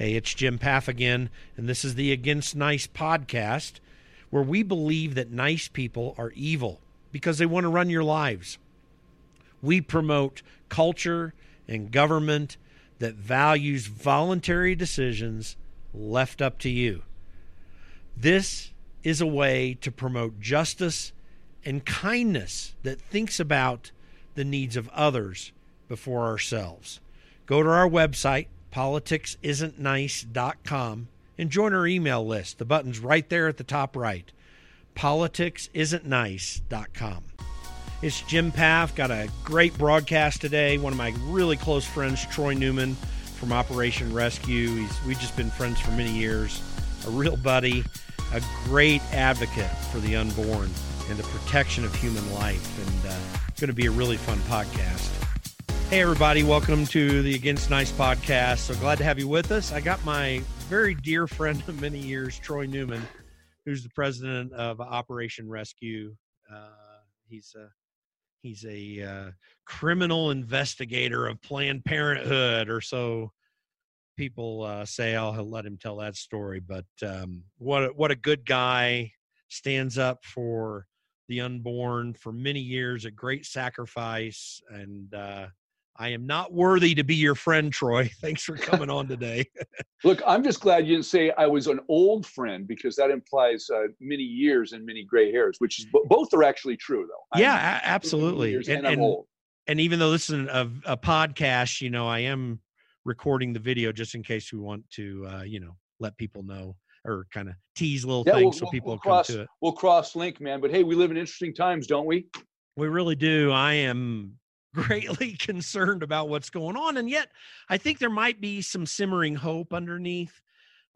Hey, it's Jim Pfaff again, and this is the Against Nice podcast, where we believe that nice people are evil because they want to run your lives. We promote culture and government that values voluntary decisions left up to you. This is a way to promote justice and kindness that thinks about the needs of others before ourselves. Go to our website, politicsisn'tnice.com, and join our email list. The button's right there at the top right. politicsisn'tnice.com. It's Jim Pfaff. Got a great broadcast today. One of my really close friends, Troy Newman from Operation Rescue. He's, we've just been friends for many years. A real buddy, a great advocate for the unborn and the protection of human life. And uh, going to be a really fun podcast. Hey, everybody, welcome to the Against Nice podcast. So glad to have you with us. I got my very dear friend of many years, Troy Newman, who's the president of Operation Rescue. Uh, he's a he's a uh, criminal investigator of Planned Parenthood, or so people uh, say. I'll let him tell that story. But um, what a, what a good guy! Stands up for the unborn for many years. A great sacrifice, and uh, I am not worthy to be your friend, Troy. Thanks for coming on today. Look, I'm just glad you didn't say I was an old friend because that implies uh, many years and many gray hairs, which is both are actually true, though. Yeah, I'm absolutely. And, and, and, and, even though this is a, a, podcast, you know, I am recording the video just in case we want to, uh, you know, let people know or kind of tease little yeah, things we'll, so people we'll come to it. We'll cross link, man. But hey, we live in interesting times, don't we? We really do. I am greatly concerned about what's going on. And yet, I think there might be some simmering hope underneath.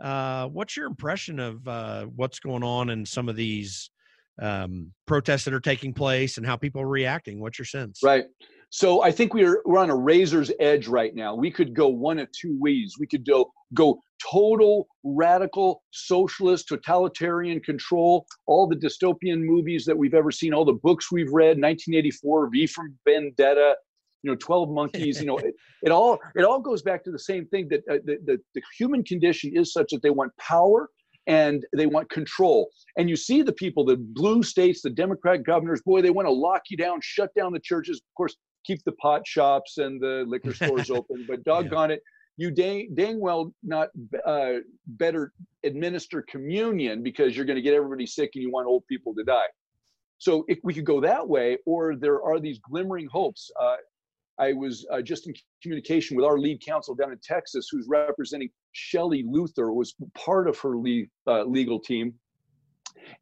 Uh, what's your impression of uh, what's going on in some of these um, protests that are taking place and how people are reacting? What's your sense? Right. So I think we're we're on a razor's edge right now. We could go one of two ways. We could go go total radical socialist totalitarian control. All the dystopian movies that we've ever seen, all the books we've read, 1984, V from Vendetta, you know, 12 Monkeys. You know, it, it all it all goes back to the same thing that uh, the, the the human condition is such that they want power and they want control. And you see the people, the blue states, the Democrat governors, boy, they want to lock you down, shut down the churches. Of course, keep the pot shops and the liquor stores open. But doggone yeah. it, you dang, dang well not uh, better administer communion because you're going to get everybody sick and you want old people to die. So if we could go that way, or there are these glimmering hopes. Uh, I was uh, just in communication with our lead counsel down in Texas, who's representing Shelley Luther, was part of her lead, uh, legal team,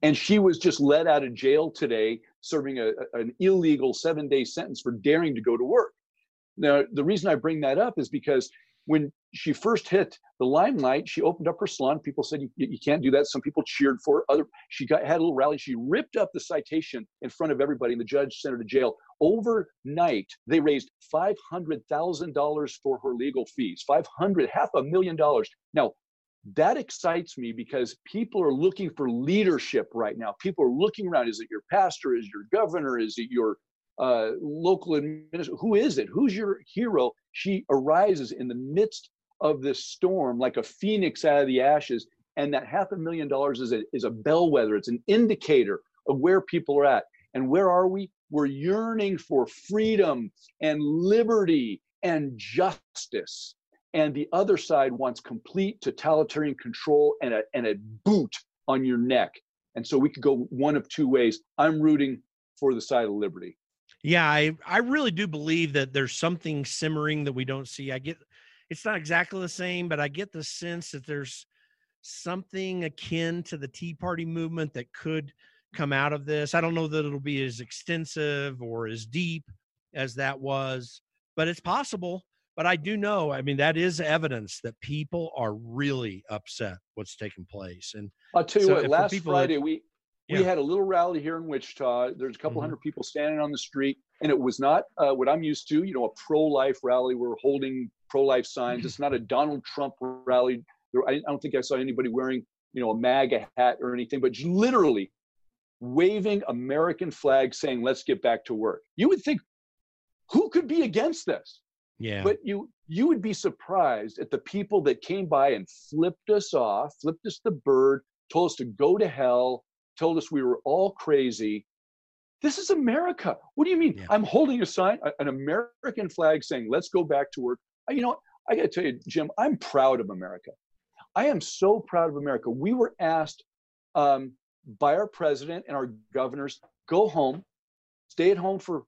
and she was just let out of jail today serving a, an illegal seven day sentence for daring to go to work. Now, the reason I bring that up is because when she first hit the limelight, she opened up her salon. People said, you, you can't do that. Some people cheered for her. Other, she got, had a little rally. She ripped up the citation in front of everybody, and the judge sent her to jail. Overnight, they raised $500,000 for her legal fees, 500, half a million dollars. Now, that excites me because people are looking for leadership right now. People are looking around. Is it your pastor? Is it your governor? Is it your uh, local administrator? Who is it? Who's your hero? She arises in the midst of this storm like a phoenix out of the ashes. And that half a million dollars is a, is a bellwether. It's an indicator of where people are at. And where are we? We're yearning for freedom and liberty and justice and the other side wants complete totalitarian control and a, and a boot on your neck and so we could go one of two ways i'm rooting for the side of liberty yeah i i really do believe that there's something simmering that we don't see. I get it's not exactly the same but i get the sense that there's something akin to the tea party movement that could come out of this. I don't know that it'll be as extensive or as deep as that was but it's possible. But I do know, I mean, that is evidence that people are really upset what's taking place. And I'll tell you so what, last Friday, that, we, yeah. we had a little rally here in Wichita. There's a couple mm-hmm. hundred people standing on the street, and it was not uh, what I'm used to, you know, a pro-life rally. We're holding pro-life signs. It's not a Donald Trump rally. There, I, I don't think I saw anybody wearing, you know, a MAGA hat or anything, but literally waving American flags saying, let's get back to work. You would think, who could be against this? Yeah. But you you would be surprised at the people that came by and flipped us off, flipped us the bird, told us to go to hell, told us we were all crazy. This is America. What do you mean? Yeah. I'm holding a sign, an American flag saying, let's go back to work. You know, I got to tell you, Jim, I'm proud of America. I am so proud of America. We were asked um, by our president and our governors go home, stay at home for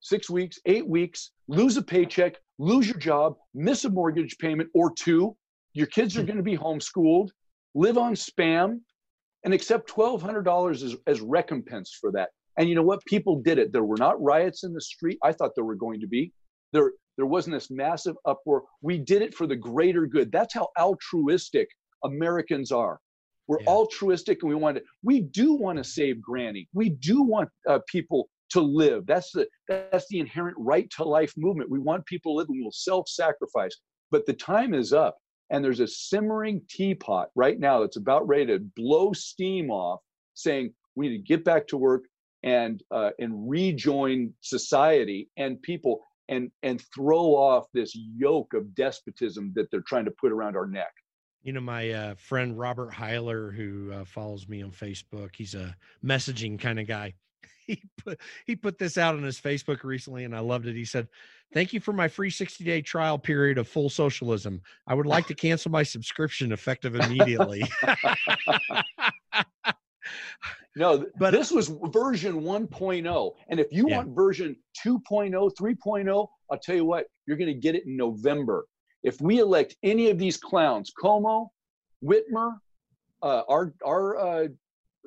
six weeks, eight weeks, lose a paycheck, lose your job, miss a mortgage payment or two. Your kids are hmm. going to be homeschooled, live on spam, and accept $1,200 as, as recompense for that. And you know what? People did it. There were not riots in the street. I thought there were going to be. There, there wasn't this massive uproar. We did it for the greater good. That's how altruistic Americans are. We're yeah. altruistic and we want to, we do want to save Granny. We do want uh, people to live. That's the that's the inherent right to life movement. We want people to live and we'll self-sacrifice. But the time is up. And there's a simmering teapot right now that's about ready to blow steam off, saying we need to get back to work and uh, and rejoin society and people and and throw off this yoke of despotism that they're trying to put around our neck. You know, my uh, friend Robert Heiler, who uh, follows me on Facebook, he's a messaging kind of guy. He put he put this out on his Facebook recently, and I loved it. He said, "Thank you for my free 60 day trial period of full socialism. I would like to cancel my subscription effective immediately." no, but this was version 1.0, and if you yeah. want version 2.0, 3.0, I'll tell you what, you're going to get it in November if we elect any of these clowns, Cuomo, Whitmer, uh, our our uh,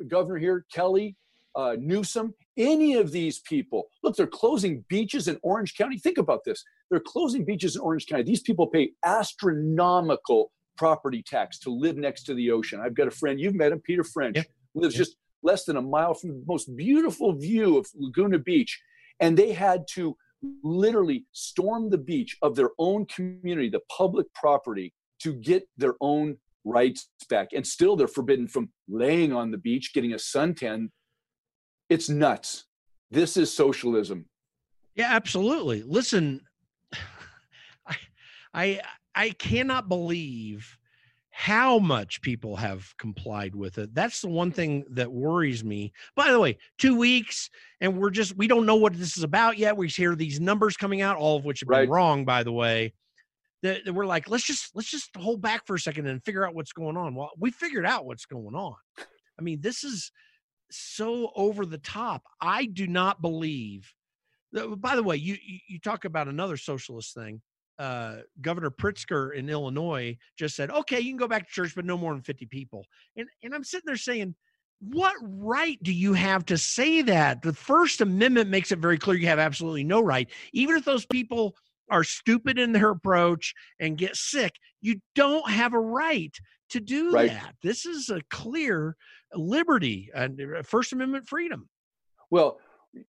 governor here, Kelly, uh, Newsom, any of these people, look, they're closing beaches in Orange County. Think about this: they're closing beaches in Orange County. These people pay astronomical property tax to live next to the ocean. I've got a friend, you've met him, Peter French, yeah. lives yeah. just less than a mile from the most beautiful view of Laguna Beach, and they had to literally storm the beach of their own community, the public property, to get their own rights back. And still they're forbidden from laying on the beach, getting a suntan. It's nuts. This is socialism. Yeah, absolutely. Listen, I I I cannot believe how much people have complied with it. That's the one thing that worries me. By the way, two weeks, and we're just we don't know what this is about yet. We hear these numbers coming out, all of which have been right. wrong, by the way. That, that, we're like, let's just let's just hold back for a second and figure out what's going on. Well, we figured out what's going on. I mean, this is so over the top. I do not believe. That, By the way, you you talk about another socialist thing uh, Governor Pritzker in Illinois just said, okay, you can go back to church, but no more than 50 people. And, and I'm sitting there saying, what right do you have to say that? The First Amendment makes it very clear you have absolutely no right. Even if those people are stupid in their approach and get sick, you don't have a right to do right. that. This is a clear liberty and uh, First Amendment freedom. Well,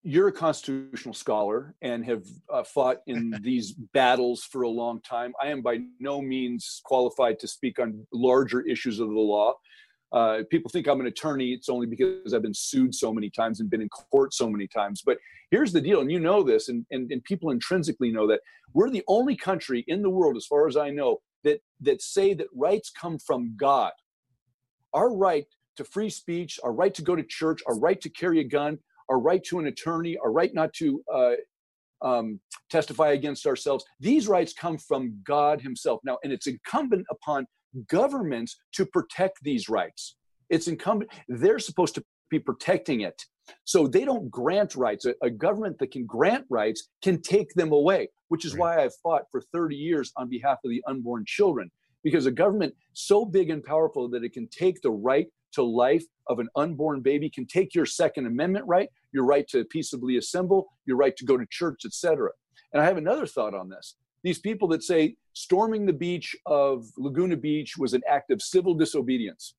you're a constitutional scholar and have uh, fought in these battles for a long time. I am by no means qualified to speak on larger issues of the law. Uh, people think I'm an attorney. It's only because I've been sued so many times and been in court so many times. But here's the deal, and you know this, and, and, and people intrinsically know that we're the only country in the world, as far as I know, that that say that rights come from God. Our right to free speech, our right to go to church, our right to carry a gun, our right to an attorney, our right not to uh, um, testify against ourselves. These rights come from God Himself. Now, and it's incumbent upon governments to protect these rights. It's incumbent, they're supposed to be protecting it. So they don't grant rights. A, a government that can grant rights can take them away, which is why I've fought for 30 years on behalf of the unborn children. Because a government so big and powerful that it can take the right to life of an unborn baby can take your second amendment right your right to peaceably assemble your right to go to church etc and i have another thought on this these people that say storming the beach of laguna beach was an act of civil disobedience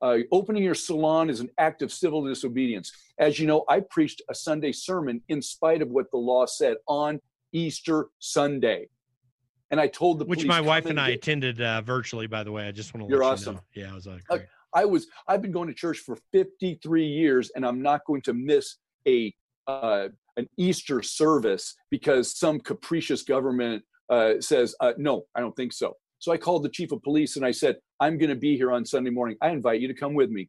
uh, opening your salon is an act of civil disobedience as you know i preached a sunday sermon in spite of what the law said on easter sunday and I told the which my wife and I attended uh, virtually. By the way, I just want to. You're awesome. You know. Yeah, I was like, uh, I was I've been going to church for 53 years, and I'm not going to miss a uh, an Easter service because some capricious government uh, says, uh, no, I don't think so. So I called the chief of police and I said, I'm going to be here on Sunday morning. I invite you to come with me.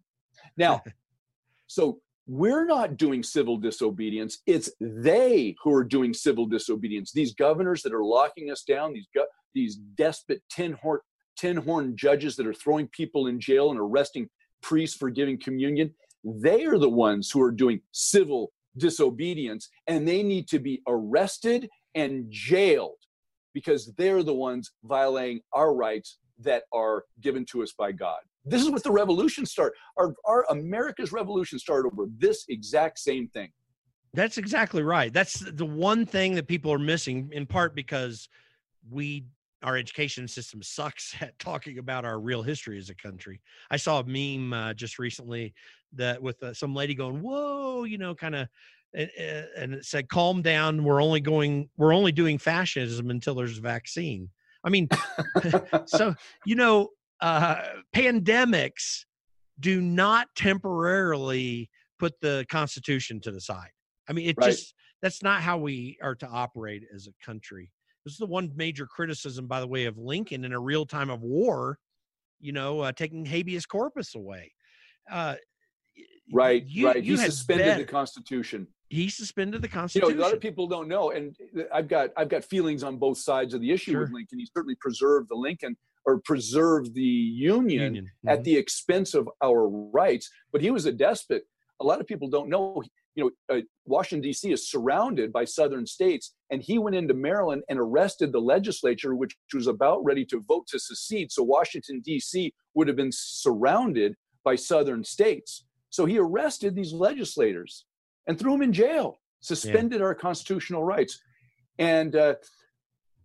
Now, so we're not doing civil disobedience. It's they who are doing civil disobedience. These governors that are locking us down, these go- these despot tin horn tin horn judges that are throwing people in jail and arresting priests for giving communion. They are the ones who are doing civil disobedience, and they need to be arrested and jailed because they're the ones violating our rights that are given to us by God. This is what the revolution started. Our, our America's revolution started over this exact same thing. That's exactly right. That's the one thing that people are missing, in part because we our education system sucks at talking about our real history as a country. I saw a meme uh, just recently that with uh, some lady going, "Whoa," you know, kind of and it said calm down we're only going we're only doing fascism until there's a vaccine. I mean so you know uh pandemics do not temporarily put the constitution to the side. I mean it right. just that's not how we are to operate as a country. This is the one major criticism by the way of lincoln in a real time of war you know uh, taking habeas corpus away. Uh right you, right. You he suspended the constitution he suspended the constitution. You know, a lot of people don't know, and I've got I've got feelings on both sides of the issue sure. with Lincoln. He certainly preserved the Lincoln or preserved the Union, Union. Mm-hmm. at the expense of our rights, but he was a despot. A lot of people don't know. You know, uh, Washington D.C. is surrounded by Southern states, and he went into Maryland and arrested the legislature, which was about ready to vote to secede. So Washington D.C. would have been surrounded by Southern states. So he arrested these legislators and threw him in jail, suspended yeah. our constitutional rights. And uh,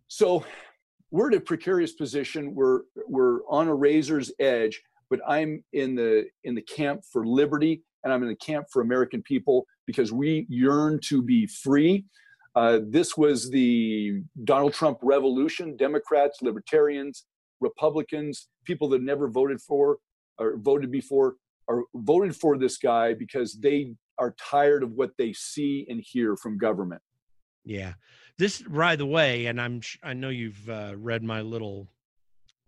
so we're in a precarious position. We're we're on a razor's edge, but I'm in the in the camp for liberty, and I'm in the camp for American people because we yearn to be free. Uh, this was the Donald Trump revolution. Democrats, libertarians, Republicans, people that never voted for or voted before, are voted for this guy because they are tired of what they see and hear from government. Yeah. This, by the way, and I'm I know you've uh, read my little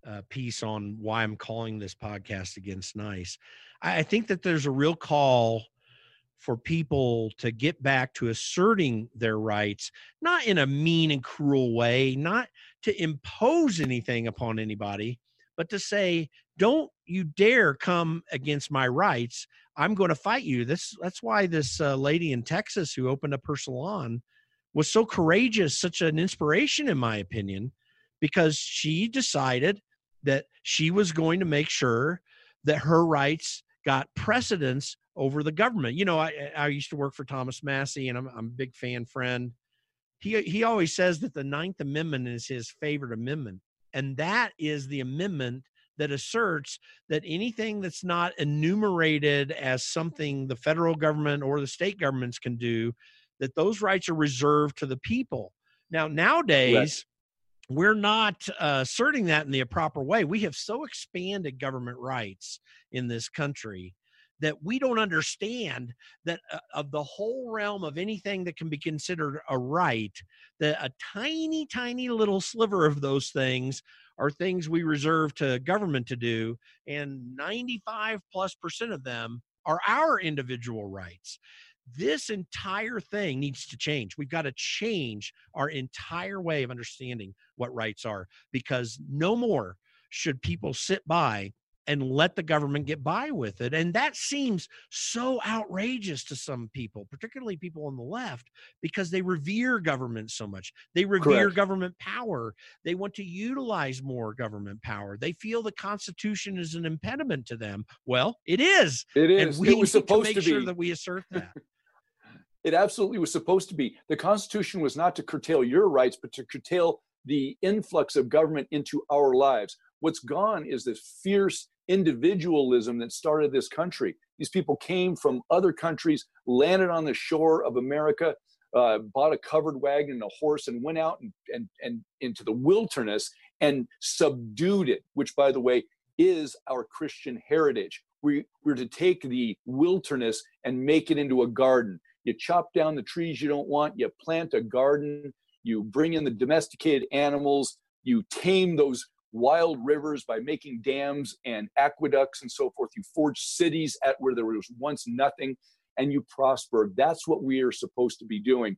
uh, piece on why I'm calling this podcast against nice. I, I think that there's a real call for people to get back to asserting their rights, not in a mean and cruel way, not to impose anything upon anybody, but to say, don't you dare come against my rights. I'm going to fight you. This that's why this uh, lady in Texas who opened up her salon was so courageous, such an inspiration in my opinion, because she decided that she was going to make sure that her rights got precedence over the government. You know, I, I used to work for Thomas Massie, and I'm, I'm a big fan friend. He he always says that the Ninth Amendment is his favorite amendment, and that is the amendment that asserts that anything that's not enumerated as something the federal government or the state governments can do, that those rights are reserved to the people. Now, nowadays, right. we're not uh, asserting that in the proper way. We have so expanded government rights in this country that we don't understand that uh, of the whole realm of anything that can be considered a right that a tiny tiny little sliver of those things are things we reserve to government to do, and 95 plus percent of them are our individual rights. This entire thing needs to change. We've got to change our entire way of understanding what rights are because no more should people sit by and let the government get by with it. And that seems so outrageous to some people, particularly people on the left, because they revere government so much. They revere Correct. government power. They want to utilize more government power. They feel the Constitution is an impediment to them. Well, it is. It is. And we it was supposed to make to sure that we assert that. it absolutely was supposed to be. The Constitution was not to curtail your rights, but to curtail the influx of government into our lives. What's gone is this fierce individualism that started this country. These people came from other countries, landed on the shore of America, uh, bought a covered wagon and a horse, and went out and, and, and into the wilderness and subdued it, which, by the way, is our Christian heritage. We, we're to take the wilderness and make it into a garden. You chop down the trees you don't want, you plant a garden, you bring in the domesticated animals, you tame those wild rivers by making dams and aqueducts and so forth. You forge cities at where there was once nothing and you prosper. That's what we are supposed to be doing.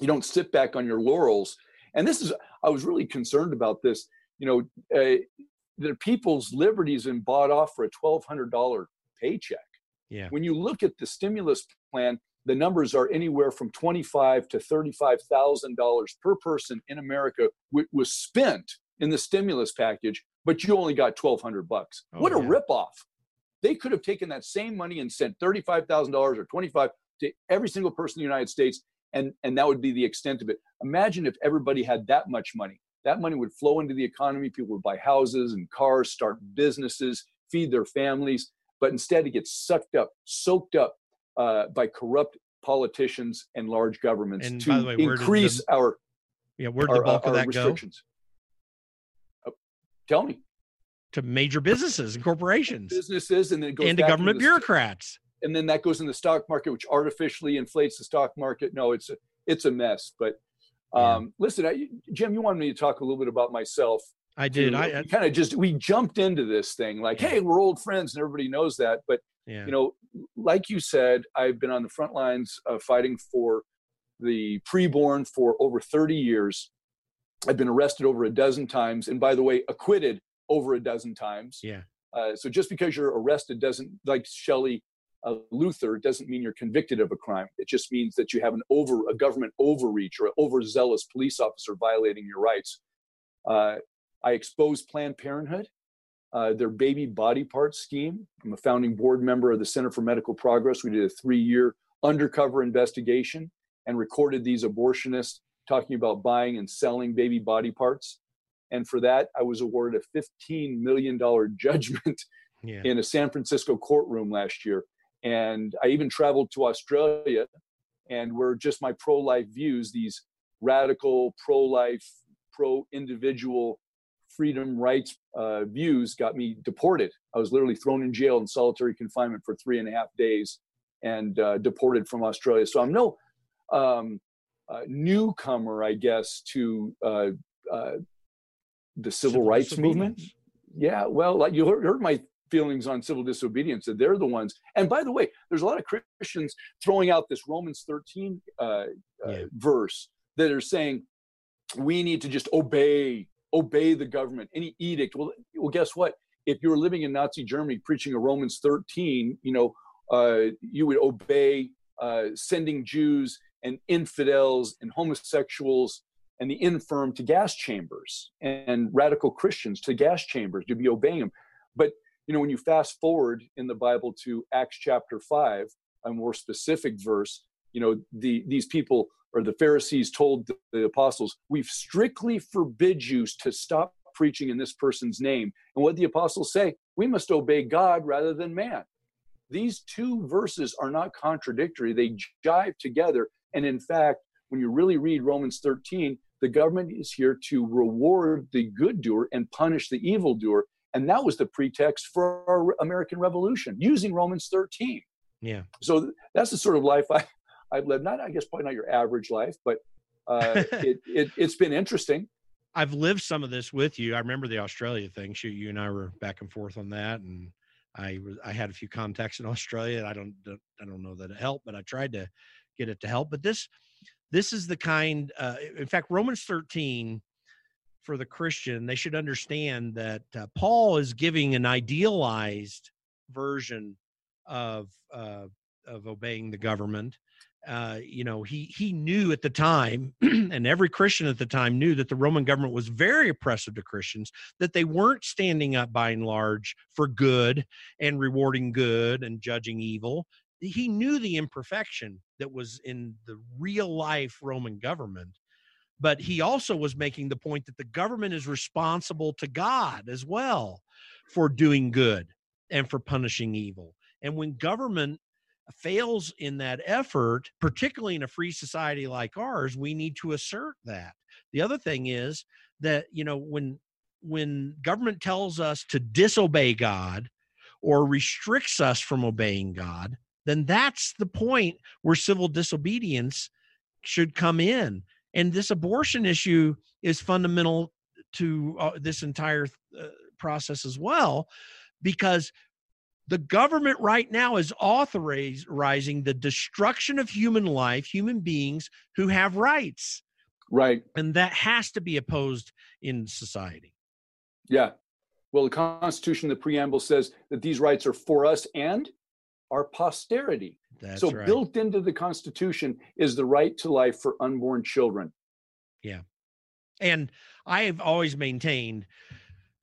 You don't sit back on your laurels. And this is, I was really concerned about this. You know, uh, the people's liberties been bought off for a $1,200 paycheck. Yeah. When you look at the stimulus plan, the numbers are anywhere from twenty-five to thirty-five thousand dollars per person in America which was spent in the stimulus package, but you only got twelve hundred bucks. Oh, what a yeah. ripoff! They could have taken that same money and sent thirty-five thousand dollars or twenty-five to every single person in the United States, and and that would be the extent of it. Imagine if everybody had that much money. That money would flow into the economy. People would buy houses and cars, start businesses, feed their families. But instead, it gets sucked up, soaked up uh, by corrupt politicians and large governments and to way, increase the, our yeah where the bulk our, of that restrictions. go? Tell me. To major businesses and corporations, businesses, and then it goes and to government bureaucrats. And then that goes in the stock market, which artificially inflates the stock market. No, it's a it's a mess. But um, yeah. listen, I, Jim, you wanted me to talk a little bit about myself. I did. I, I kind of just we jumped into this thing like, hey, we're old friends, and everybody knows that. But yeah. you know, like you said, I've been on the front lines of fighting for the preborn for over 30 years. I've been arrested over a dozen times, and by the way, acquitted over a dozen times. Yeah. Uh, so just because you're arrested doesn't, like Shelley uh, Luther, doesn't mean you're convicted of a crime. It just means that you have an over a government overreach or an overzealous police officer violating your rights. Uh, I exposed Planned Parenthood uh, their baby body part scheme. I'm a founding board member of the Center for Medical Progress. We did a three year undercover investigation and recorded these abortionists talking about buying and selling baby body parts. And for that, I was awarded a $15 million judgment yeah. in a San Francisco courtroom last year. And I even traveled to Australia, and where just my pro life views, these radical, pro life, pro individual freedom rights uh, views got me deported. I was literally thrown in jail in solitary confinement for three and a half days and uh, deported from Australia. So I'm no um, uh, newcomer, I guess, to uh, uh, the civil, civil rights movement. Yeah, well, like you heard, heard my feelings on civil disobedience that they're the ones. And by the way, there's a lot of Christians throwing out this Romans 13 uh, yeah. verse that are saying we need to just obey obey the government, any edict. Well, well, guess what? If you were living in Nazi Germany preaching a Romans 13, you know, uh, you would obey uh, sending Jews and infidels and homosexuals and the infirm to gas chambers and radical Christians to gas chambers to be obeying them. But you know, when you fast forward in the Bible to Acts chapter five, a more specific verse, you know, the these people or the Pharisees told the, apostles, We've strictly forbid you to stop preaching in this person's name. And what the apostles say, we must obey God rather than man. These two verses are not contradictory, they jive together. And in fact, when you really read Romans 13, the government is here to reward the good doer and punish the evil doer. And that was the pretext for our American Revolution using Romans 13. Yeah. So that's the sort of life I, I've lived. Not, I guess, probably not your average life, but uh, it, it it's been interesting. I've lived some of this with you. I remember the Australia thing. Shoot, you and I were back and forth on that, and I was I had a few contacts in Australia. I don't I don't know that it helped, but I tried to get it to help. But this this is the kind. Uh, in fact, Romans thirteen for the Christian, they should understand that uh, Paul is giving an idealized version of uh, of obeying the government uh, you know, he he knew at the time, and every Christian at the time knew that the Roman government was very oppressive to Christians, that they weren't standing up by and large for good and rewarding good and judging evil. He knew the imperfection that was in the real life Roman government, but he also was making the point that the government is responsible to God as well for doing good and for punishing evil. And when government fails in that effort, particularly in a free society like ours, we need to assert that. The other thing is that, you know, when when government tells us to disobey God or restricts us from obeying God, then that's the point where civil disobedience should come in. And this abortion issue is fundamental to uh, this entire uh, process as well, because the government right now is authorizing the destruction of human life, human beings who have rights. Right. And that has to be opposed in society. Yeah. Well, the Constitution, the preamble says that these rights are for us and our posterity. That's so right. built into the Constitution is the right to life for unborn children. Yeah. And I have always maintained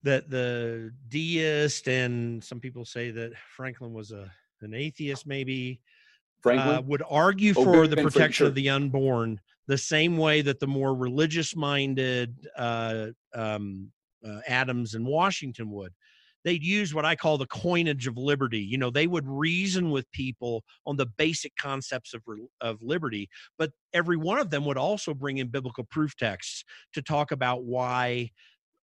that the deist and some people say that Franklin was a an atheist maybe Franklin uh, would argue Oh, for the protection sure. of the unborn the same way that the more religious minded uh, um, uh, Adams and Washington would. They'd use what I call the coinage of liberty. You know, they would reason with people on the basic concepts of of liberty, but every one of them would also bring in biblical proof texts to talk about why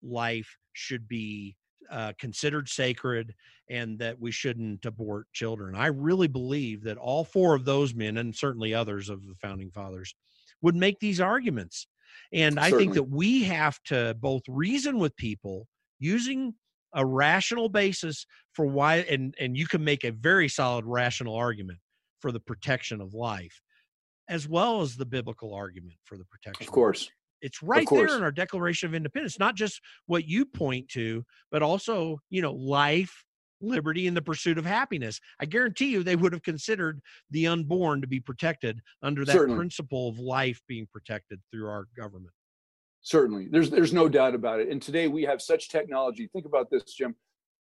life should be uh, considered sacred and that we shouldn't abort children. I really believe that all four of those men, and certainly others of the founding fathers, would make these arguments. And I think that we have to both reason with people using a rational basis for why, and, and you can make a very solid rational argument for the protection of life, as well as the biblical argument for the protection of course. it's right there in our declaration of independence not just what you point to but also you know life liberty and the pursuit of happiness i guarantee you they would have considered the unborn to be protected under that Certainly. principle of life being protected through our government Certainly. There's there's no doubt about it. And today we have such technology. Think about this, Jim.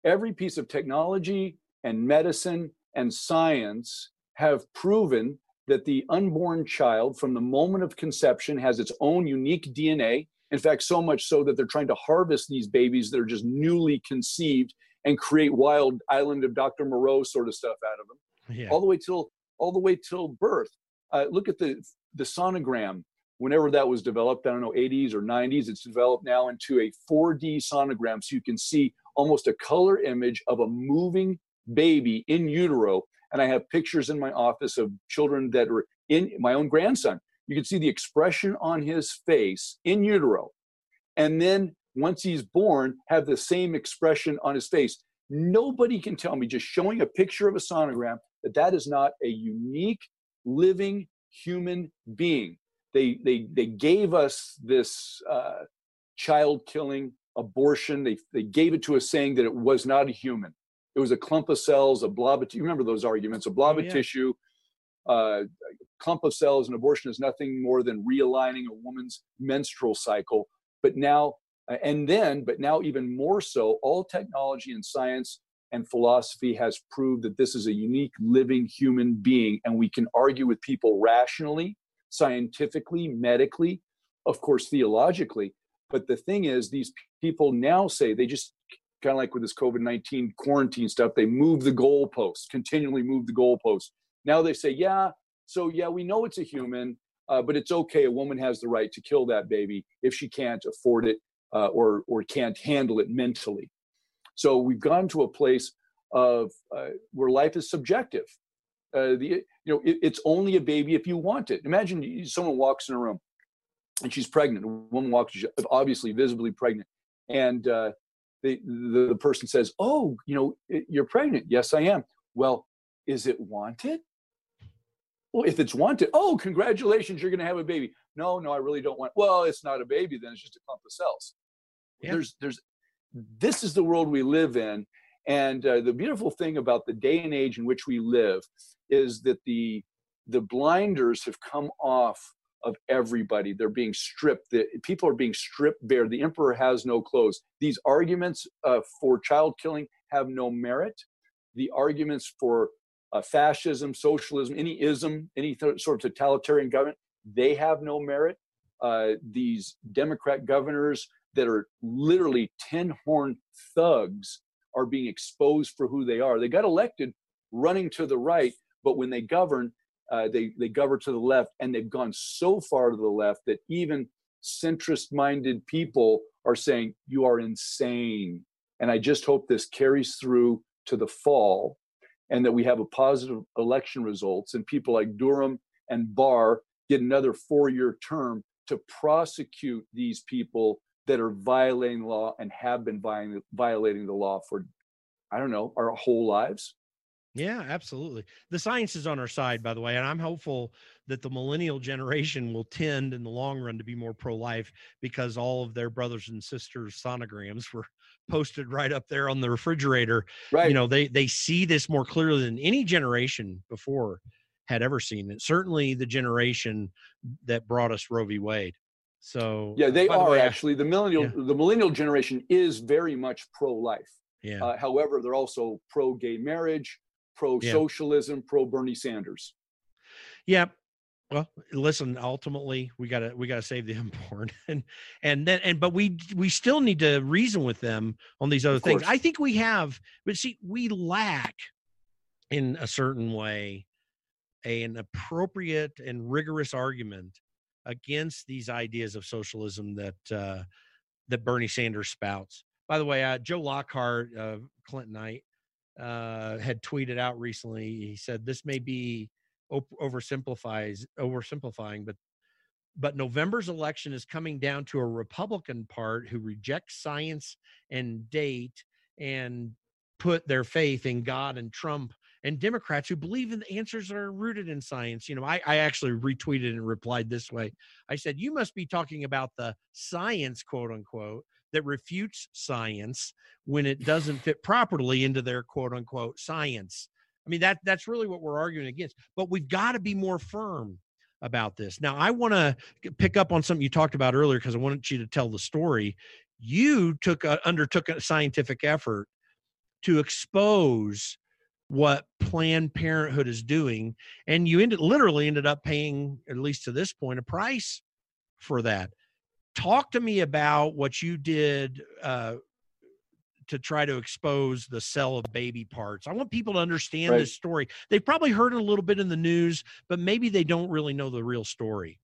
Every piece of technology and medicine and science have proven that the unborn child from the moment of conception has its own unique DNA. In fact, so much so that they're trying to harvest these babies that are just newly conceived and create wild island of Dr. Moreau sort of stuff out of them yeah all the way till all the way till birth. Uh, look at the the sonogram. Whenever that was developed, I don't know, 80s or 90s, it's developed now into a 4D sonogram, so you can see almost a color image of a moving baby in utero. And I have pictures in my office of children that are in my own grandson. You can see the expression on his face in utero, and then once he's born, have the same expression on his face. Nobody can tell me just showing a picture of a sonogram that that is not a unique living human being they they they gave us this uh, child killing abortion. They they gave it to us saying that it was not a human. It was a clump of cells a blob of you remember those arguments a blob Oh, of yeah. tissue uh, clump of cells and abortion is nothing more than realigning a woman's menstrual cycle. But now uh, and then but now even more so all technology and science and philosophy has proved that this is a unique living human being and we can argue with people rationally scientifically medically of course theologically. But the thing is these people now say they just kind of like with this covid-19 quarantine stuff they move the goalposts continually move the goalposts. Now they say yeah so yeah we know it's a human uh, but it's okay. A woman has the right to kill that baby if she can't afford it uh, or or can't handle it mentally. So we've gone to a place of uh, where life is subjective. Uh, the you know it, it's only a baby if you want it. Imagine someone walks in a room and she's pregnant. A woman walks, obviously visibly pregnant, and uh, the, the the person says, "Oh, you know, you're pregnant. Yes, I am. Well, is it wanted? Well, if it's wanted, oh, congratulations, you're going to have a baby. No, no, I really don't want. Well, it's not a baby. Then it's just a clump of cells. Yeah. There's there's this is the world we live in and uh, the beautiful thing about the day and age in which we live is that the the blinders have come off of everybody. They're being stripped. The, people are being stripped bare. The emperor has no clothes. These arguments uh, for child killing have no merit. The arguments for uh, fascism socialism any ism any th- sort of totalitarian government they have no merit. Uh, these democrat governors that are literally 10 horn thugs are being exposed for who they are. They got elected running to the right, but when they govern, uh, they, they govern to the left, and they've gone so far to the left that even centrist minded people are saying, You are insane. And I just hope this carries through to the fall and that we have a positive election results and people like Durham and Barr get another four year term to prosecute these people that are violating law and have been violating, violating the law for, I don't know, our whole lives. Yeah, absolutely. The science is on our side, by the way, and I'm hopeful that the millennial generation will tend in the long run to be more pro life because all of their brothers and sisters' sonograms were posted right up there on the refrigerator. Right. You know, they they see this more clearly than any generation before had ever seen it. Certainly the generation that brought us Roe v. Wade. So yeah, they the are way, actually the millennial. Yeah. The millennial generation is very much pro-life. Yeah. Uh, however, they're also pro-gay marriage, pro-socialism, pro Bernie Sanders. Yeah. Well, listen, ultimately we gotta we gotta save the unborn. And and then and but we we still need to reason with them on these other Of things. course. I think we have, but see, we lack in a certain way a, an appropriate and rigorous argument against these ideas of socialism that uh, that Bernie Sanders spouts. By the way, uh, Joe Lockhart, uh, Clintonite, uh, had tweeted out recently. He said this may be op- oversimplifies oversimplifying, but but November's election is coming down to a Republican part who rejects science and date and put their faith in God and Trump and Democrats who believe in the answers are rooted in science. You know, I, I actually retweeted and replied this way. I said, You must be talking about the science, quote unquote, that refutes science when it doesn't fit properly into their quote unquote science. I mean, that that's really what we're arguing against. But we've got to be more firm about this. Now, I want to pick up on something you talked about earlier because I wanted you to tell the story. You took a, undertook a scientific effort to expose what Planned Parenthood is doing, and you ended literally ended up paying, at least to this point, a price for that. Talk to me about what you did uh, to try to expose the sale of baby parts. I want people to understand Right. this story. They've probably heard it a little bit in the news, but maybe they don't really know the real story.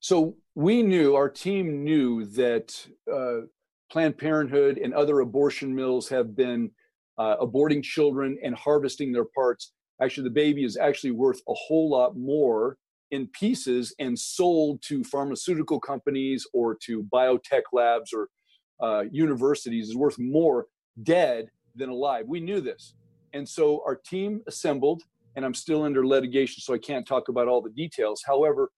So we knew, our team knew that uh, Planned Parenthood and other abortion mills have been uh, aborting children and harvesting their parts. Actually, the baby is actually worth a whole lot more in pieces and sold to pharmaceutical companies or to biotech labs or uh, universities is worth more dead than alive. We knew this. And so our team assembled, and I'm still under litigation, so I can't talk about all the details. However,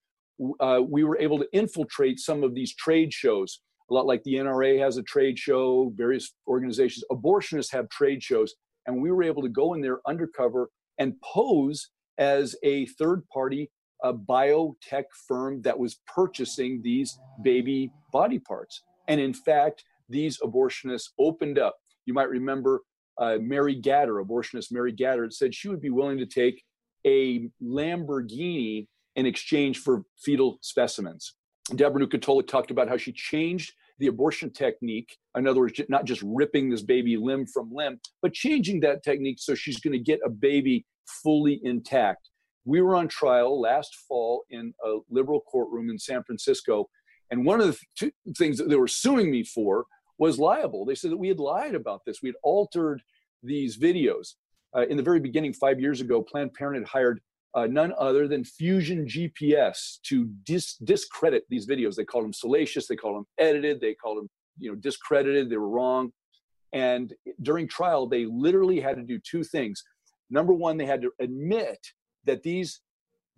uh, we were able to infiltrate some of these trade shows, a lot like the NRA has a trade show, various organizations, abortionists have trade shows, and we were able to go in there undercover and pose as a third party a biotech firm that was purchasing these baby body parts. And in fact, these abortionists opened up. You might remember uh, Mary Gatter, abortionist Mary Gatter, said she would be willing to take a Lamborghini in exchange for fetal specimens. Deborah Nucatola talked about how she changed the abortion technique. In other words, not just ripping this baby limb from limb, but changing that technique so she's going to get a baby fully intact. We were on trial last fall in a liberal courtroom in San Francisco. And one of the two things that they were suing me for was libel. They said that we had lied about this. We had altered these videos. Uh, in the very beginning, five years ago, Planned Parenthood hired uh, none other than Fusion GPS to dis- discredit these videos. They called them salacious. They called them edited. They called them, you know, discredited. They were wrong. And during trial, they literally had to do two things. Number one, they had to admit that these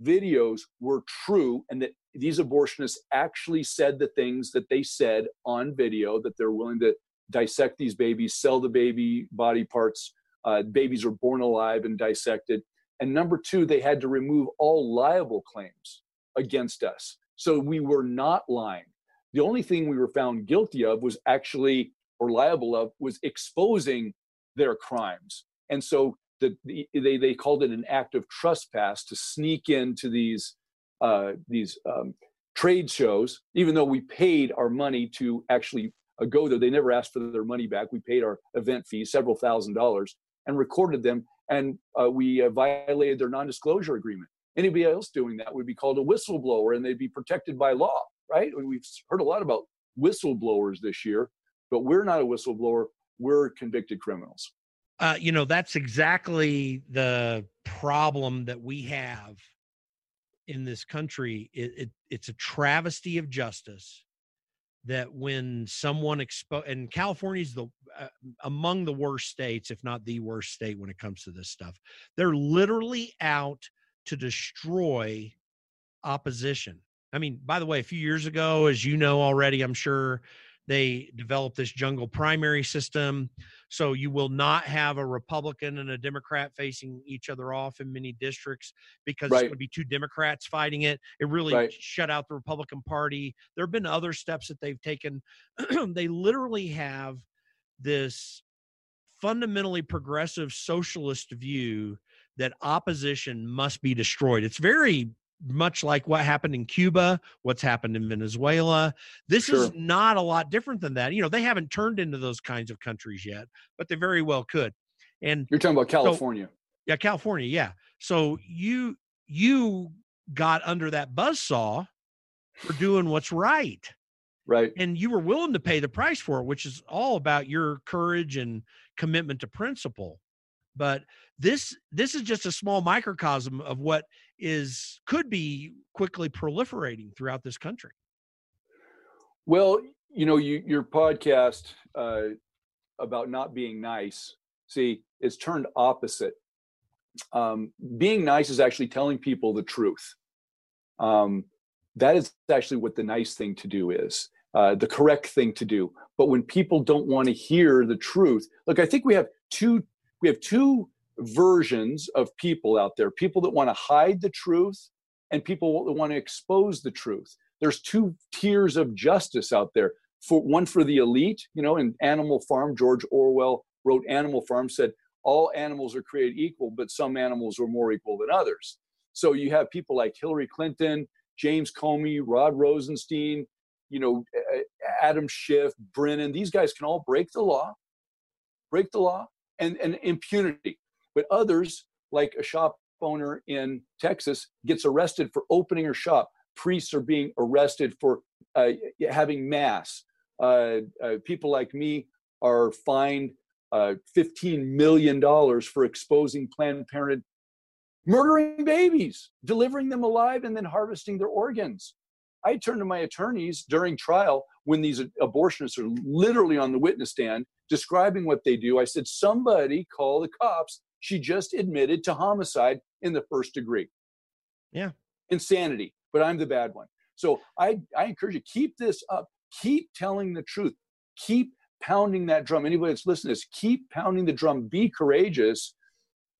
videos were true and that these abortionists actually said the things that they said on video that they're willing to dissect these babies sell the baby body parts uh, babies are born alive and dissected and number two they had to remove all libel claims against us so we were not lying the only thing we were found guilty of was actually or liable of was exposing their crimes and so the, the, they, they called it an act of trespass to sneak into these uh, these um, trade shows, even though we paid our money to actually uh, go there. They never asked for their money back. We paid our event fee, several thousand dollars, and recorded them. And uh, we uh, violated their non-disclosure agreement. Anybody else doing that would be called a whistleblower, and they'd be protected by law, right? We've heard a lot about whistleblowers this year, but we're not a whistleblower. We're convicted criminals. Uh, you know, that's exactly the problem that we have in this country, it, it it's a travesty of justice that when someone expo and California's the uh, among the worst states, if not the worst state when it comes to this stuff. They're literally out to destroy opposition. I mean, by the way, a few years ago, as you know already, I'm sure they developed this jungle primary system. So you will not have a Republican and a Democrat facing each other off in many districts because right. it's going to be two Democrats fighting it. It really right. shut out the Republican Party. There have been other steps that they've taken. they literally have this fundamentally progressive socialist view that opposition must be destroyed. It's very much like what happened in Cuba, what's happened in Venezuela. This sure. is not a lot different than that. You know, they haven't turned into those kinds of countries yet, but they very well could. And you're talking about California. So, yeah, California, yeah. So you you got under that buzz saw for doing what's right. Right. And you were willing to pay the price for it, which is all about your courage and commitment to principle. But this this is just a small microcosm of what is could be quickly proliferating throughout this country. Well, you know, you, your podcast uh, about not being nice, see, it's turned opposite. Um, being nice is actually telling people the truth. Um, that is actually what the nice thing to do is, uh, the correct thing to do. But when people don't want to hear the truth, look, I think we have two we have two versions of people out there people that want to hide the truth and people that want to expose the truth. There's two tiers of justice out there. For one for the elite you know in animal farm george orwell wrote animal farm said all animals are created equal but some animals are more equal than others. So you have people like hillary clinton james comey rod rosenstein you know adam schiff brennan these guys can all break the law break the law and, and impunity but others, like a shop owner in Texas, gets arrested for opening her shop. Priests are being arrested for uh, having mass. Uh, uh, people like me are fined uh, $15 million for exposing Planned Parenthood, murdering babies, delivering them alive, and then harvesting their organs. I turned to my attorneys during trial when these abortionists are literally on the witness stand describing what they do. I said, somebody call the cops she just admitted to homicide in the first degree. Yeah. Insanity, but I'm the bad one. So I, I encourage you, keep this up. Keep telling the truth. Keep pounding that drum. Anybody that's listening to this, keep pounding the drum. Be courageous.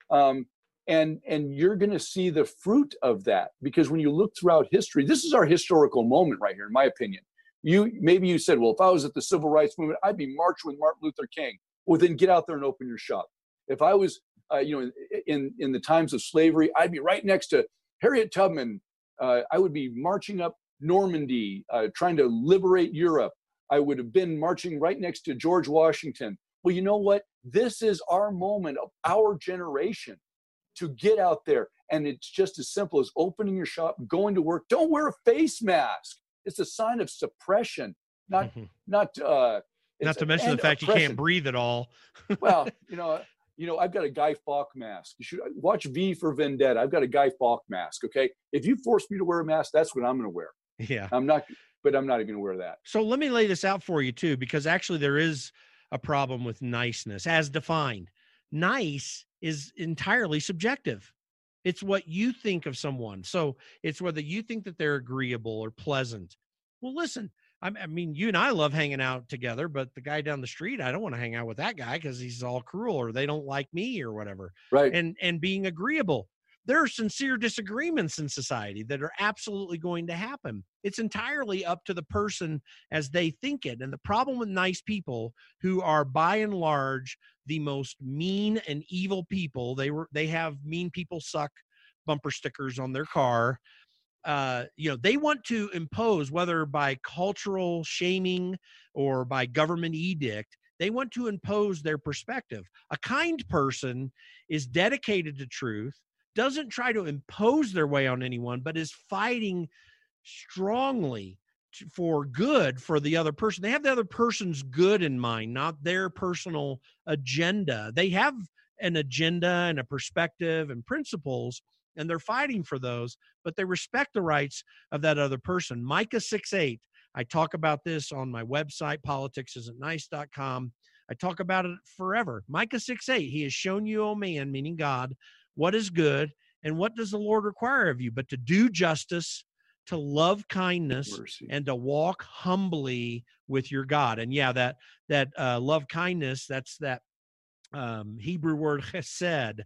Um, and and you're going to see the fruit of that because when you look throughout history this is our historical moment right here in my opinion you maybe you said well if i was at the civil rights movement i'd be marching with martin luther king well then get out there and open your shop if i was uh, you know, in in the times of slavery, I'd be right next to Harriet Tubman. Uh, I would be marching up Normandy, uh, trying to liberate Europe. I would have been marching right next to George Washington. Well, you know what? This is our moment of our generation to get out there. And it's just as simple as opening your shop, going to work. Don't wear a face mask. It's a sign of suppression, not mm-hmm. not uh, not to mention the fact oppression. you can't breathe at all. well, you know, you know, I've got a Guy Fawkes mask. You should watch V for Vendetta. I've got a Guy Fawkes mask. Okay, if you force me to wear a mask, that's what I'm going to wear. Yeah, I'm not, but I'm not even going to wear that. So let me lay this out for you too, because actually there is a problem with niceness as defined. Nice is entirely subjective. It's what you think of someone. So it's whether you think that they're agreeable or pleasant. Well, listen, I mean, you and I love hanging out together, but the guy down the street, I don't want to hang out with that guy because he's all cruel or they don't like me or whatever. Right. And and being agreeable. There are sincere disagreements in society that are absolutely going to happen. It's entirely up to the person as they think it. And the problem with nice people who are by and large the most mean and evil people, they were they have mean people suck bumper stickers on their car uh, you know, they want to impose, whether by cultural shaming or by government edict, they want to impose their perspective. A kind person is dedicated to truth, doesn't try to impose their way on anyone, but is fighting strongly for good for the other person. They have the other person's good in mind, not their personal agenda. They have an agenda and a perspective and principles and they're fighting for those, but they respect the rights of that other person. Micah 6 8. I talk about this on my website, politicsisn'tnice.com. I talk about it forever. Micah 6 8. He has shown you, O man, meaning God, what is good and what does the Lord require of you, but to do justice, to love kindness, Mercy. and to walk humbly with your God. And yeah, that that uh, love kindness, that's that um, Hebrew word chesed,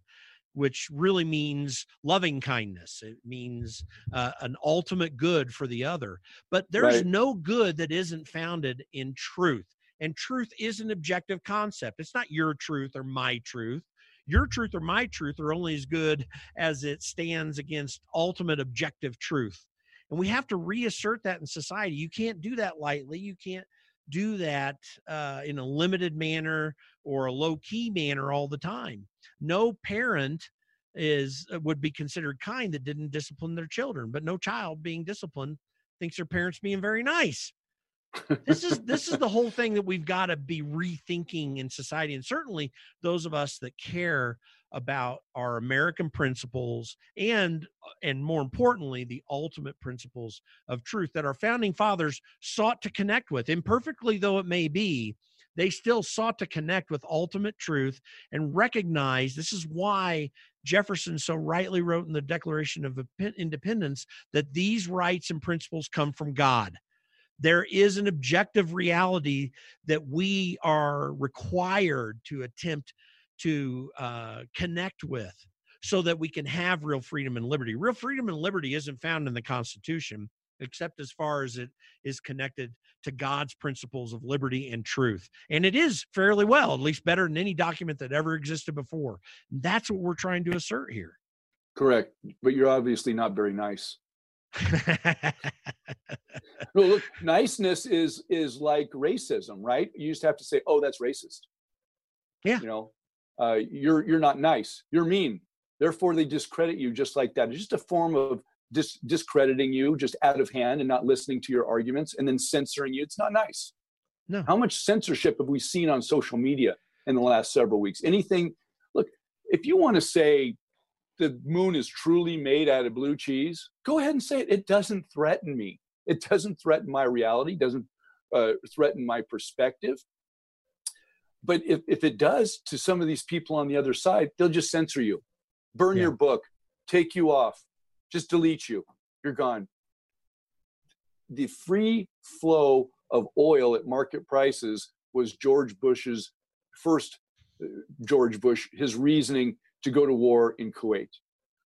which really means loving kindness. It means uh, an ultimate good for the other. But there's right. no good that isn't founded in truth. And truth is an objective concept. It's not your truth or my truth. Your truth or my truth are only as good as it stands against ultimate objective truth. And we have to reassert that in society. You can't do that lightly. You can't do that uh, in a limited manner or a low key manner all the time. No parent is uh, would be considered kind that didn't discipline their children, but no child being disciplined thinks their parents being very nice. this is this is the whole thing that we've got to be rethinking in society and certainly those of us that care about our American principles and uh, and more importantly the ultimate principles of truth that our founding fathers sought to connect with. Imperfectly though it may be they still sought to connect with ultimate truth and recognize this is why Jefferson so rightly wrote in the Declaration of Independence that these rights and principles come from God. There is an objective reality that we are required to attempt to uh, connect with so that we can have real freedom and liberty. Real freedom and liberty isn't found in the Constitution, except as far as it is connected to God's principles of liberty and truth. And it is fairly well, at least better than any document that ever existed before. That's what we're trying to assert here. Correct. But you're obviously not very nice. no, look, niceness is is like racism, right? You just have to say, "Oh, that's racist." Yeah. You know, uh, you're you're not nice. You're mean. Therefore they discredit you just like that. It's just a form of dis- discrediting you just out of hand and not listening to your arguments and then censoring you. It's not nice. No. How much censorship have we seen on social media in the last several weeks? Anything look if you want to say the moon is truly made out of blue cheese go ahead and say it. It doesn't threaten me. It doesn't threaten my reality doesn't uh, threaten my perspective but if, if it does to some of these people on the other side, they'll just censor you, burn yeah. your book, take you off, just delete you. You're gone. The free flow of oil at market prices was George Bush's first, uh, George Bush, his reasoning to go to war in Kuwait.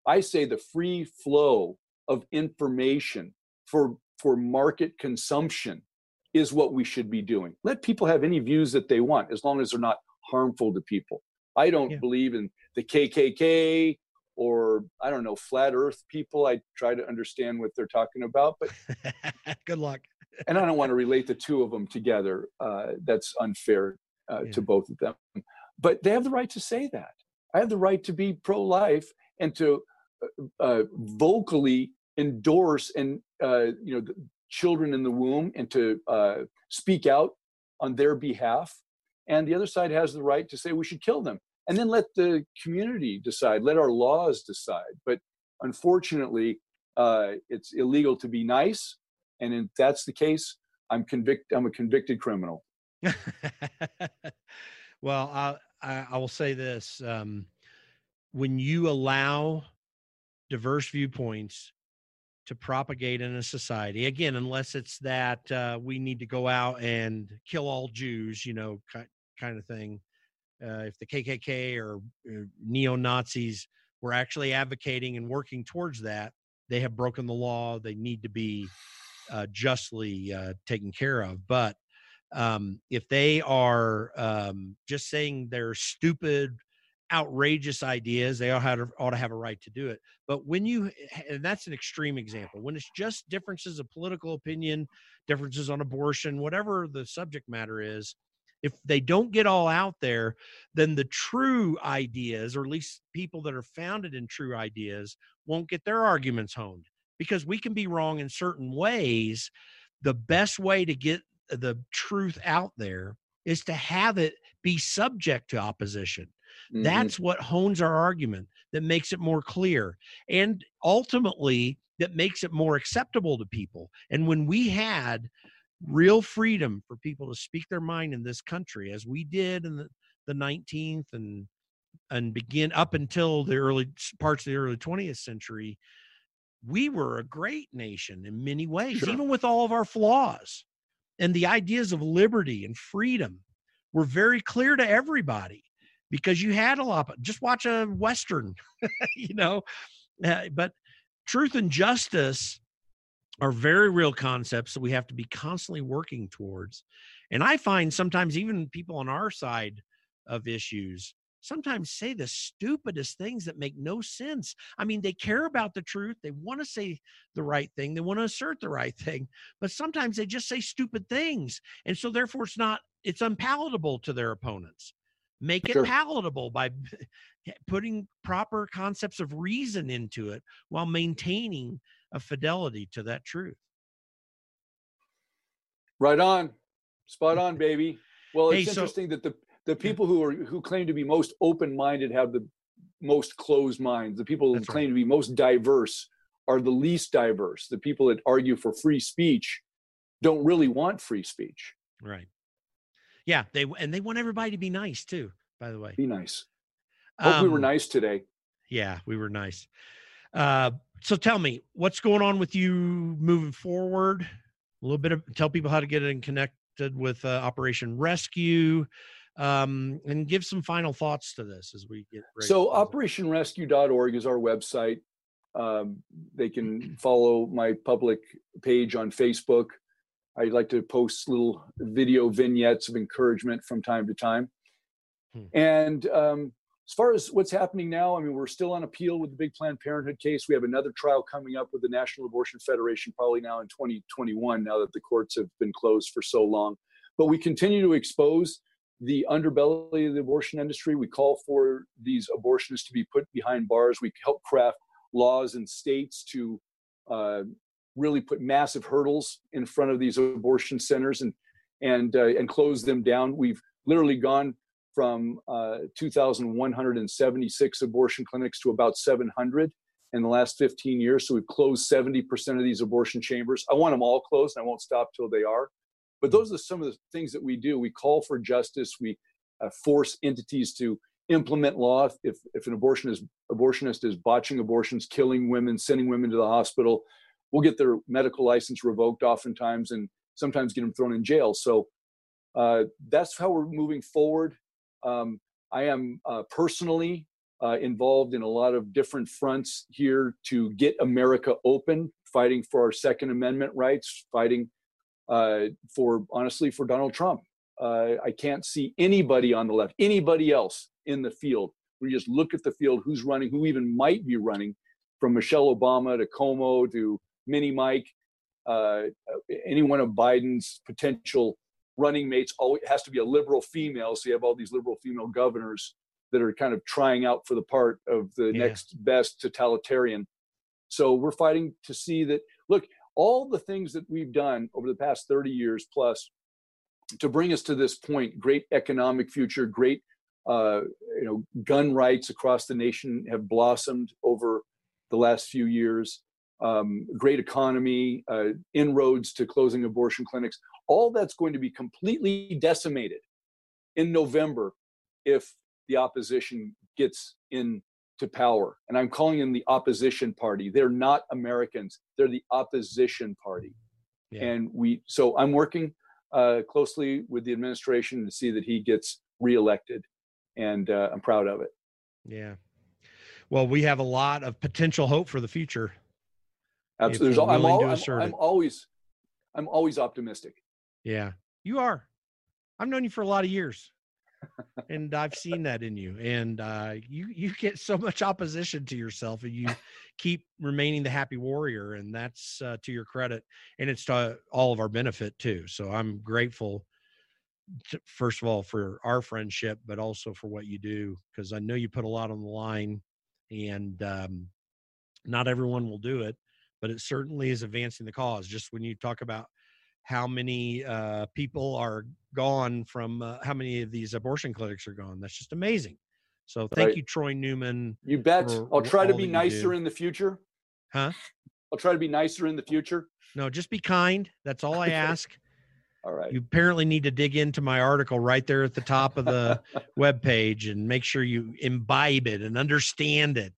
I say the free flow of information for, for market consumption is what we should be doing. Let people have any views that they want as long as they're not harmful to people. I don't yeah. believe in the KKK or I don't know flat earth people. I try to understand what they're talking about, but good luck. and I don't want to relate the two of them together. Uh, that's unfair uh, yeah. to both of them. But they have the right to say that. I have the right to be pro-life and to uh, uh vocally endorse and uh, you know children in the womb and to uh, speak out on their behalf. And the other side has the right to say we should kill them. And then let the community decide, let our laws decide. But unfortunately, uh, it's illegal to be nice. And if that's the case, I'm convict. I'm a convicted criminal. well, I, I, I will say this: um, when you allow diverse viewpoints to propagate in a society. Again unless it's that uh, we need to go out and kill all jews you know kind of thing uh, if the kkk or uh, neo-nazis were actually advocating and working towards that they have broken the law they need to be uh, justly uh, taken care of. But um, if they are um, just saying they're stupid outrageous ideas they all have, ought to have a right to do it. But when you eh, and that's an extreme example when it's just differences of political opinion differences on abortion whatever the subject matter is if they don't get all out there then the true ideas or at least people that are founded in true ideas won't get their arguments honed. Because we can be wrong in certain ways the best way to get the truth out there is to have it be subject to opposition Mm-hmm. That's what hones our argument. that makes it more clear and ultimately that makes it more acceptable to people. And when we had real freedom for people to speak their mind in this country, as we did in the, the 19th and and begin up until the early parts of the early 20th century, we were a great nation in many ways, sure. even with all of our flaws. And the ideas of liberty and freedom were very clear to everybody because you had a lot. Just watch a Western, you know. Uh, but truth and justice are very real concepts that we have to be constantly working towards. And I find sometimes even people on our side of issues sometimes say the stupidest things that make no sense. I mean, they care about the truth, they want to say the right thing, they want to assert the right thing, but sometimes they just say stupid things. And so therefore it's not it's unpalatable to their opponents. Make it sure. palatable by putting proper concepts of reason into it while maintaining a fidelity to that truth. Right on. Spot on, baby. Well, it's hey, interesting that the the people who are who claim to be most open-minded have the most closed minds. The people who claim right. to be most diverse are the least diverse. The people that argue for free speech don't really want free speech. Right. Yeah, they and they want everybody to be nice too, by the way. Be nice. Hope um, we were um, nice today. Yeah, we were nice. Uh, so tell me, what's going on with you moving forward? A little bit of tell people how to get in connected with uh, Operation Rescue, um, and give some final thoughts to this as we get. So, OperationRescue.org is our website. Um, they can follow my public page on Facebook. I like to post little video vignettes of encouragement from time to time. Hmm. And um, as far as what's happening now, I mean, we're still on appeal with the big Planned Parenthood case. We have another trial coming up with the National Abortion Federation, probably now in 2021, now that the courts have been closed for so long. But we continue to expose the underbelly of the abortion industry. We call for these abortionists to be put behind bars. We help craft laws in states to uh, really put massive hurdles in front of these abortion centers and and uh, and close them down. We've literally gone from uh, 2,176 abortion clinics to about 700 in the last 15 years. So we've closed 70% of these abortion chambers. I want them all closed, and I won't stop till they are. But those are some of the things that we do. We call for justice. We uh, force entities to implement law. If, if an abortion is, abortionist is botching abortions, killing women, sending women to the hospital, we'll get their medical license revoked oftentimes and sometimes get them thrown in jail. So uh, that's how we're moving forward. Um, I am uh, personally uh, involved in a lot of different fronts here to get America open, fighting for our Second Amendment rights, fighting uh, for, honestly, for Donald Trump. Uh, I can't see anybody on the left, anybody else in the field. You just look at the field, who's running, who even might be running, from Michelle Obama to Cuomo to Mini Mike, uh, any one of Biden's potential running mates always has to be a liberal female. So you have all these liberal female governors that are kind of trying out for the part of the yeah. next best totalitarian. So we're fighting to see that. Look, all the things that we've done over the past 30 years plus to bring us to this point great economic future great uh, you know gun rights across the nation have blossomed over the last few years um, great economy uh, inroads to closing abortion clinics all that's going to be completely decimated in November if the opposition gets into power. And I'm calling them the opposition party. They're not Americans, they're the opposition party. Yeah. And we, so I'm working uh, closely with the administration to see that he gets reelected. And uh, I'm proud of it. Yeah. Well, we have a lot of potential hope for the future. Absolutely. I'm, all, I'm, I'm always, I'm always optimistic. Yeah, you are. I've known you for a lot of years, and I've seen that in you. And uh, you you get so much opposition to yourself, and you keep remaining the happy warrior, and that's uh, to your credit, and it's to all of our benefit too. So I'm grateful. To, first of all, for our friendship, but also for what you do, because I know you put a lot on the line, and um, not everyone will do it, but it certainly is advancing the cause. Just when you talk about how many uh, people are gone from uh, how many of these abortion clinics are gone. That's just amazing. So thank Right. you, Troy Newman. You bet. for I'll try to be nicer in the future. Huh? I'll try to be nicer in the future. No, just be kind. That's all I ask. All right. You apparently need to dig into my article right there at the top of the web page and make sure you imbibe it and understand it.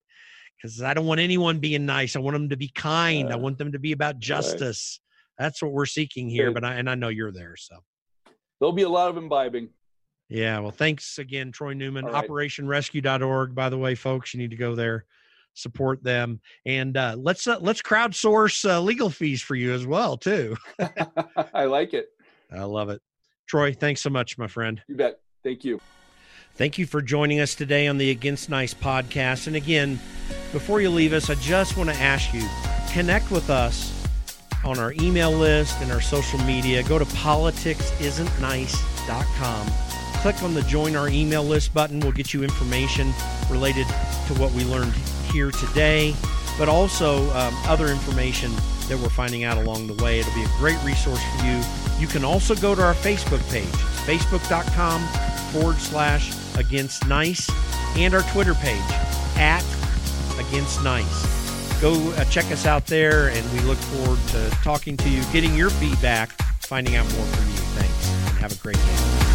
Because I don't want anyone being nice. I want them to be kind. I Uh, want them to be about justice. That's what we're seeking here. But I and I know you're there. So There'll be a lot of imbibing. yeah. Well, thanks again, Troy Newman. All right. OperationRescue.org. By the way, folks, you need to go there, support them, and uh, let's uh, let's crowdsource uh, legal fees for you as well too. I like it. I love it. Troy, thanks so much, my friend. You bet. Thank you. Thank you for joining us today on the Against Nice podcast. And again, before you leave us, I just want to ask you connect with us on our email list and our social media. Go to politicsisn'tnice.com. Click on the join our email list button. We'll get you information related to what we learned here today, but also um, other information that we're finding out along the way. It'll be a great resource for you. You can also go to our Facebook page. Facebook.com forward slash against nice and our Twitter page at against nice. Go uh, check us out there, and we look forward to talking to you, getting your feedback, finding out more from you. Thanks, and have a great day.